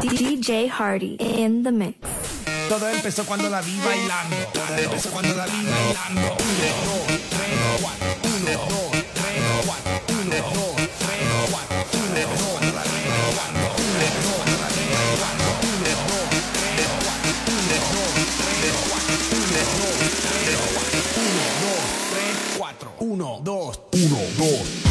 DJ Hardy in the mix. Todo empezó cuando la vi bailando. Todo empezó cuando la vi bailando. Uno, dos, tres, cuatro. Uno, dos, tres, cuatro. Uno, dos, tres, cuatro. Uno, dos. Uno, dos. Uno, dos, tres. Uno, dos, tres. Uno, dos, tres. Uno, dos, tres. Uno, dos, uno, dos.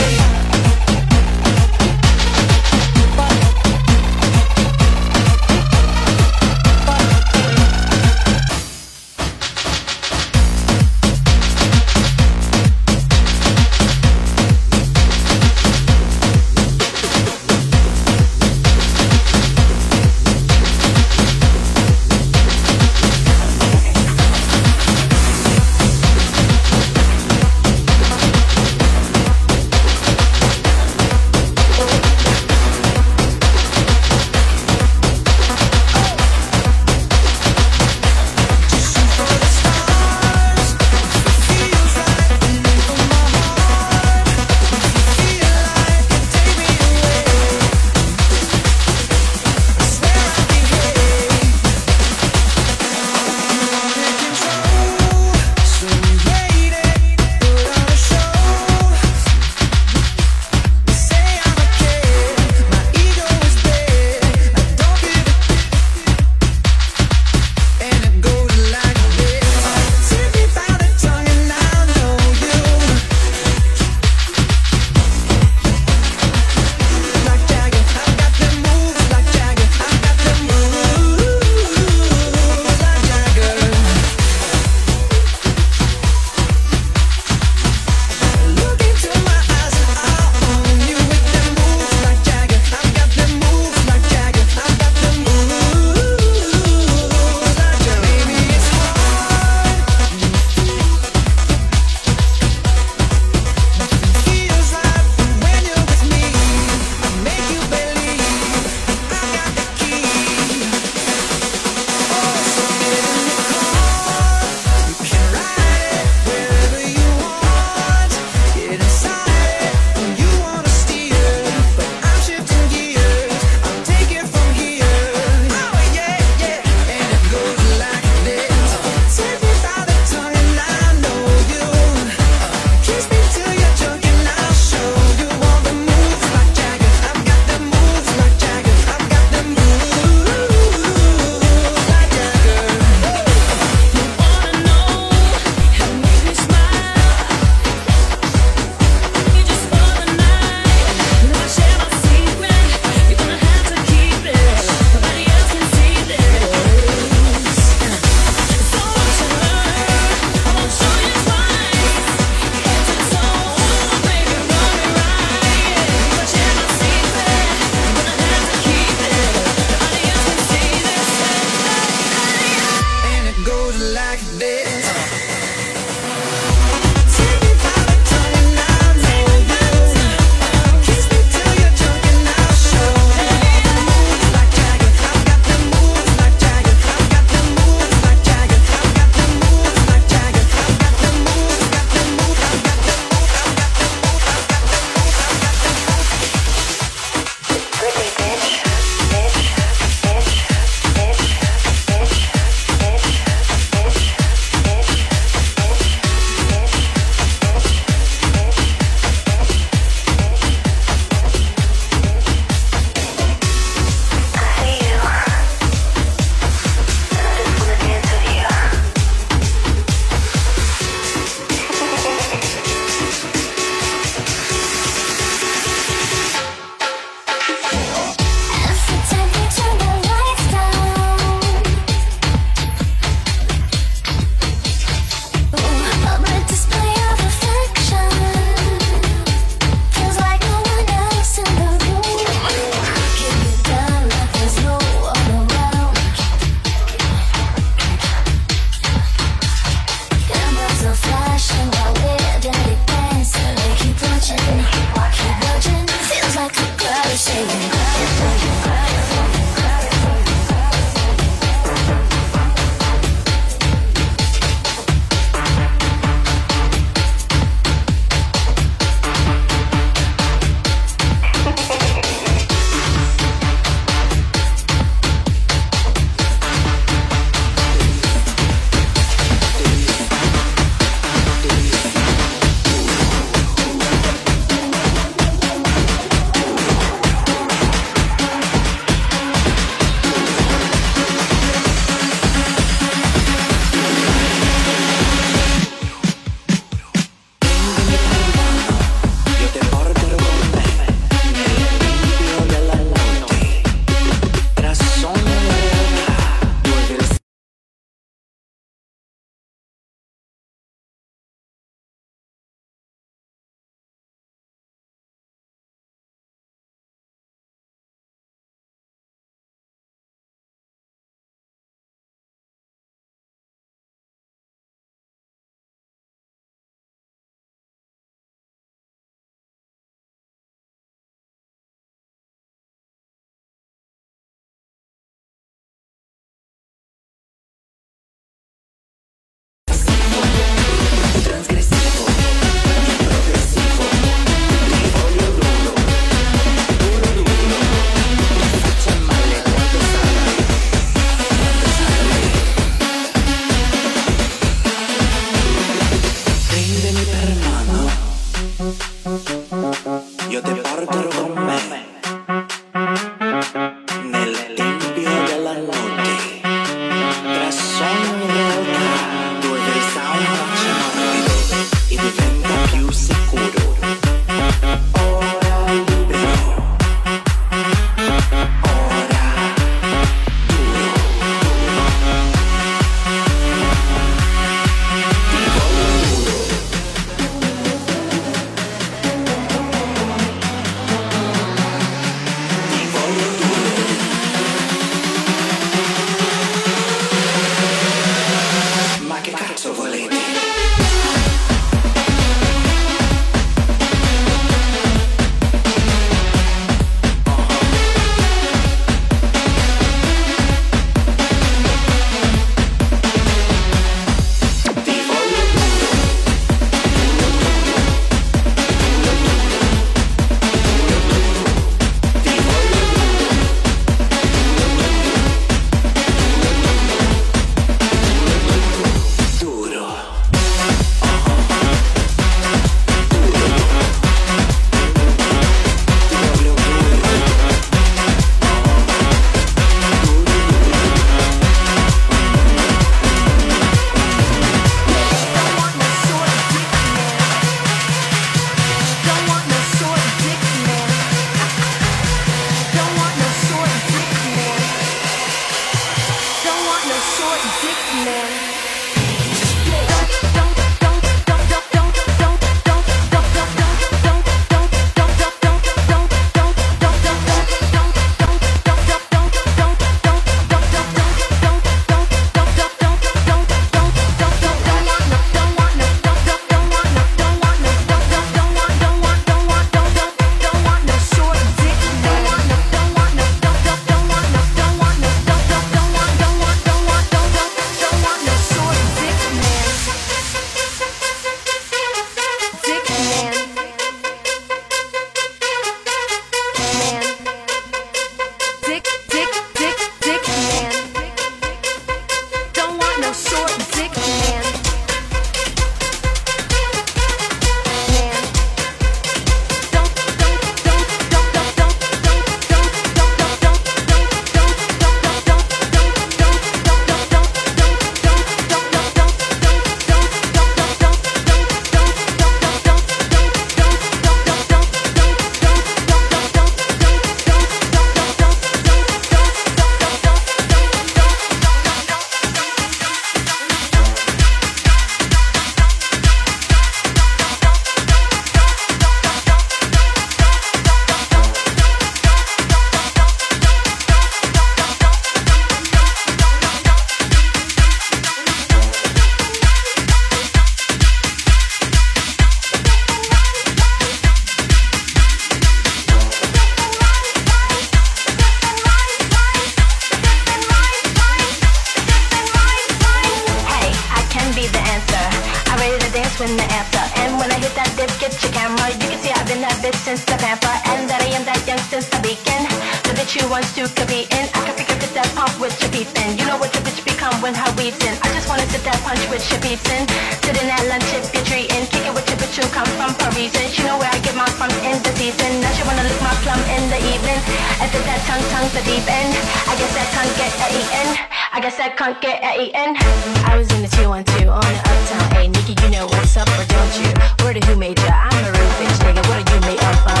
in the answer. And when I hit that dip, get your camera. You can see I've been that bitch since the pamper, and that I am that young since the begin. The bitch you wants to compete in, I can figure up that pump with your beats in. You know what your bitch become when her weeds in. I just wanna sit that punch with your beats in. Sitting at lunch if you're treating, kicking with your bitch who come from Parisian. She know where I get my from in the season. Now she wanna lick my plum in the evening. I did that tongue tongue the deep end. I guess that tongue get a eaten. I guess I can't get A-E-N. I was in the 212 on the uptown. Hey, Nikki, you know what's up, or don't you? Where to who made ya? I'm a rude bitch, nigga. What are you made up of?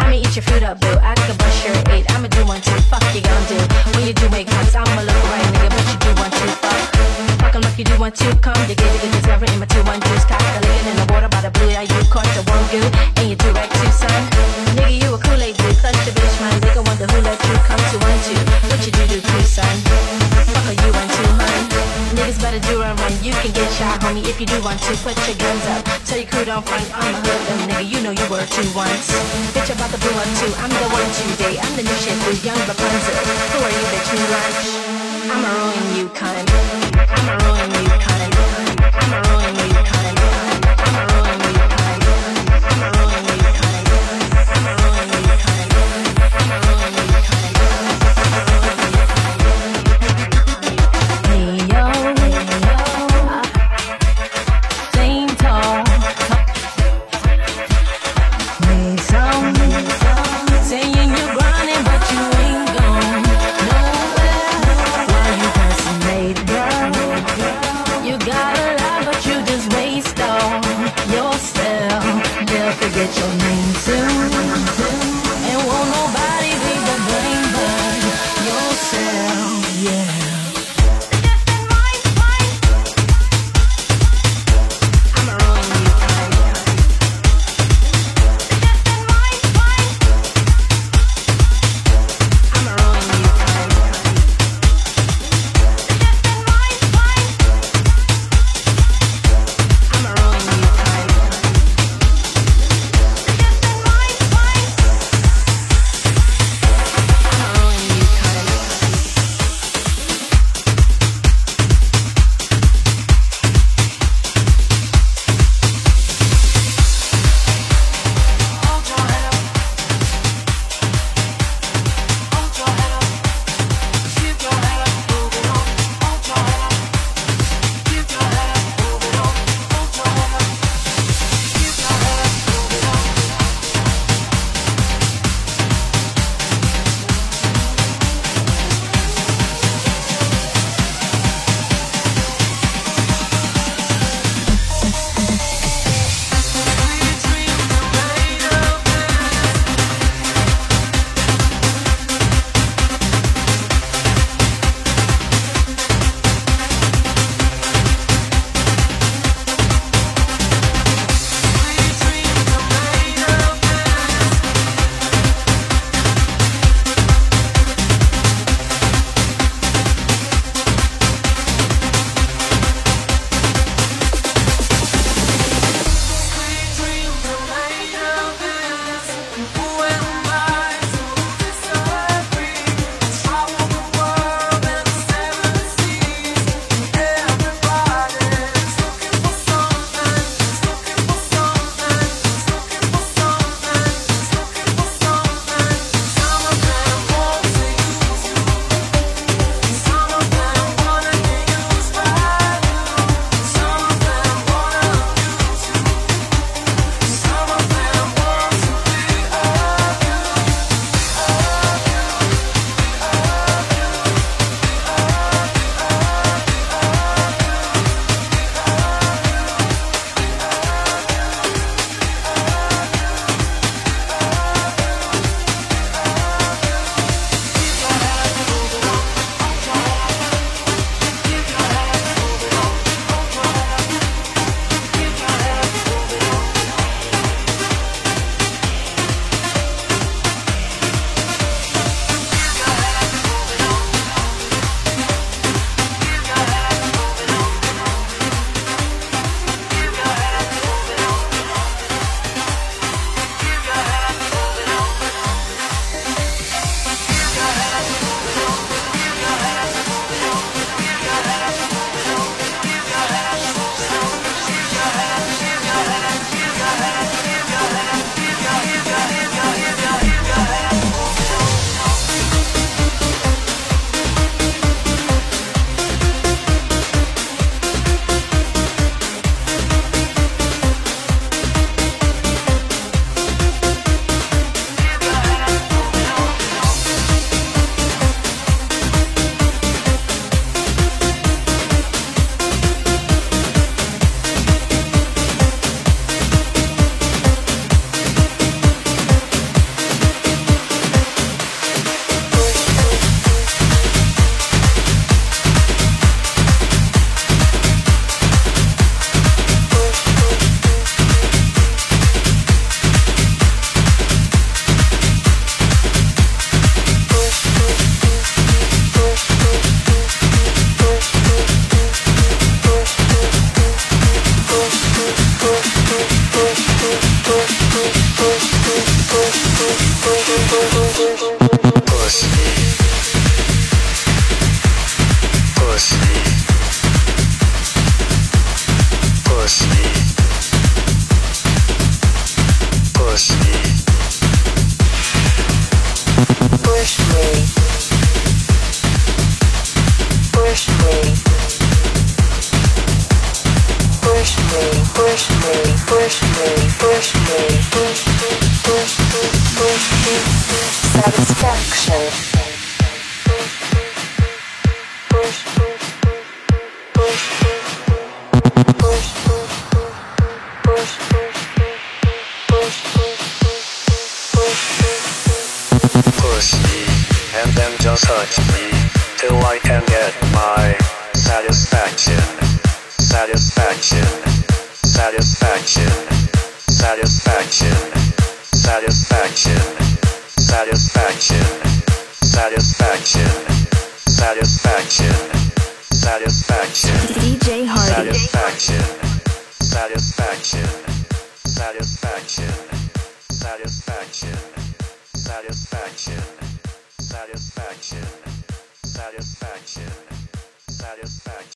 I'ma eat your food up, boo. I can bust your eight. I'ma do one, two. Fuck you gon' do. When you do make cuts, I'ma look right, nigga. But you do one, two. Fuck. Fuck em like you do one, two. Come, digga, digga, cause in my two, one, juice. Cock a in the water by the blue. Yeah, you caught the one goo. And you do right If you do want to, put your guns up. Tell your crew don't fight. I'm a hoodlum, nigga. You know you were two once. Bitch, I'm about to blow up too. I'm the one today. I'm the new shit, the young Rapunzel. Who are you, bitch? New lunch? I'ma ruin you, cunt. I'ma ruin you, cunt. get your name soon.